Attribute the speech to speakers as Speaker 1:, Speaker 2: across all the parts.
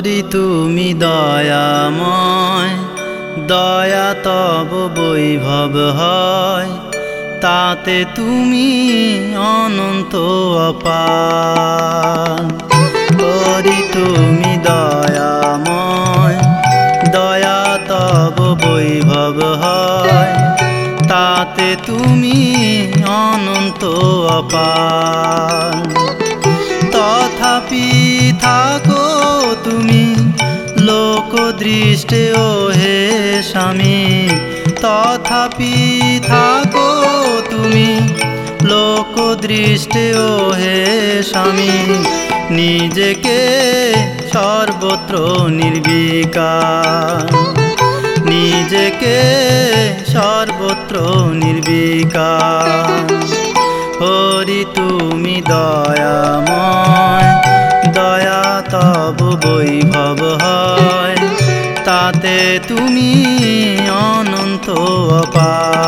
Speaker 1: হরি তুমি দয়াময়, দয়া তব বৈভব হয়। তাতে তুমি অনন্ত অপার। হরি তুমি দয়াময়, দয়া তব বৈভব হয়। তাতে তুমি অনন্ত অপার। তথাপি থাকো তুমি লোক দৃষ্টে ও হে স্বামী, তথাপি থাকো তুমি লোক দৃষ্টে ও হে স্বামী, নিজেকে সর্বত্র নির্বিকার। নিজেকে সর্বত্র নির্বিকার। হরি তুমি দয়াময়। তাতে তুমি অনন্ত অপার।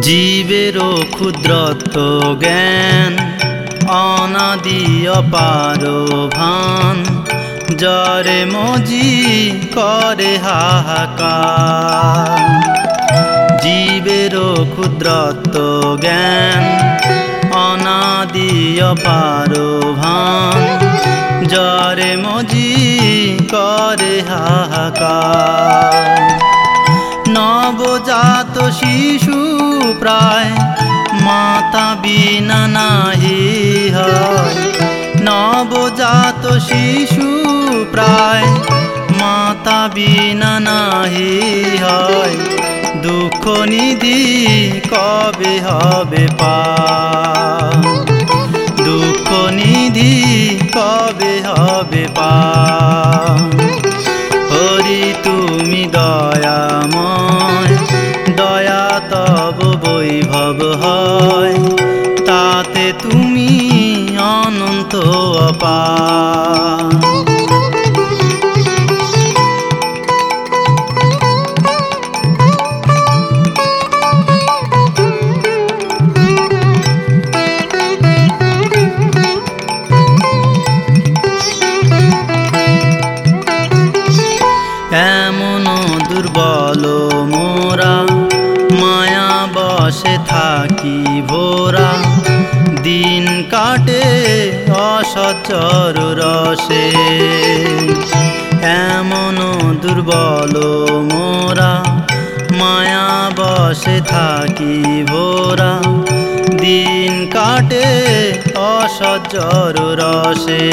Speaker 1: জীবেরও ক্ষুদ্রত্ব জ্ঞান, অনাদি অপার ভান। জরে মজি করে হাহাকার। জীবেরও ক্ষুদ্রত্ব জ্ঞান, অনাদি অপার ভান। জরে মজি করে হাহাকার। নবজাত শিশু প্রায় মাতা বিনা নাহি হয়। নবজাত শিশু প্রায় মাতা বিনা নাহি হয়। দুঃখ নিধি কবে হবে পা? দুঃখ নিধি কবে হবে পা? তুমি অনন্ত অপার। দুর্বল মোরা মায়া বসে থাকি ভোরা। কাটে অসচর রসে। এমন দুর্বল মোরা মায়া বসে থাকি ভোরা। দিন কাটে অসচর রসে।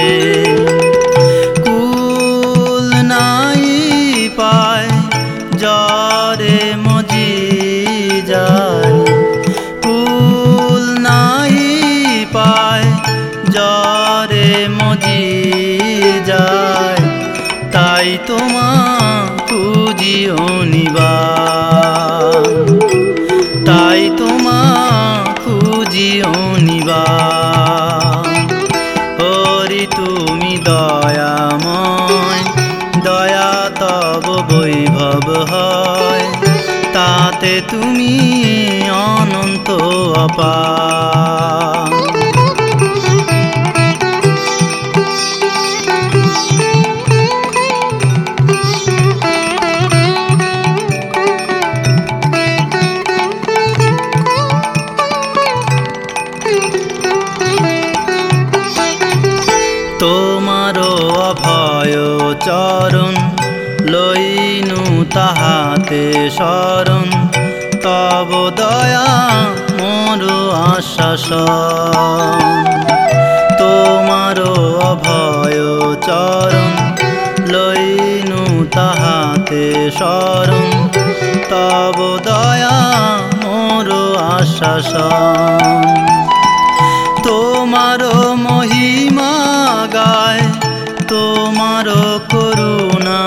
Speaker 1: তাই তোমা খুঁজিও নিবার। তাই তোমা খুঁজিও নিবার। হরি তুমি দয়াময়, দয়া তব বৈভব হয়। তাতে তুমি অনন্ত অপার। চরণ লইনু তাহাতে শরণ। তব দয়া মোর আশ্বাস তোমারও অভয় চরণ লইনু তাহাতে শরণ। তব দয়া মোর আশ্বাস তোমার মহিমা গায় তোমার করুণা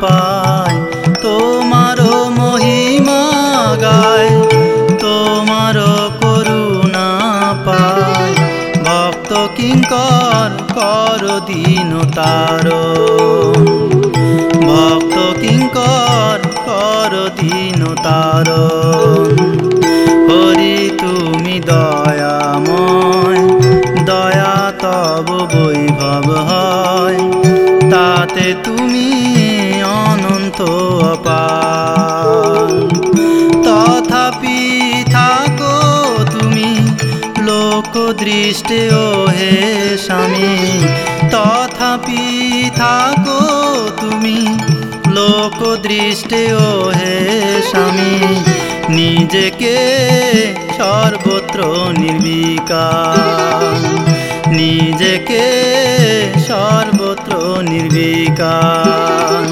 Speaker 1: পায়, তোমার মহিমা গায়, তোমার করুণা পায়। ভক্ত কিঙ্কর কর দিন তার। ভক্ত কিঙ্কর কর দিন তার। দৃষ্টে ও হে স্বামী, তথাপি থাকো তুমি। লোক দৃষ্টে ও হে স্বামী, নিজেকে সর্বত্র নির্বিকার। নিজেকে সর্বত্র নির্বিকার।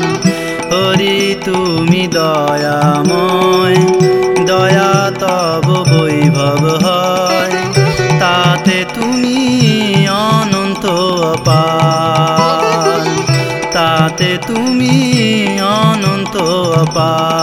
Speaker 1: হরি, তুমি দয়াময়। তুমি অনন্ত অপার।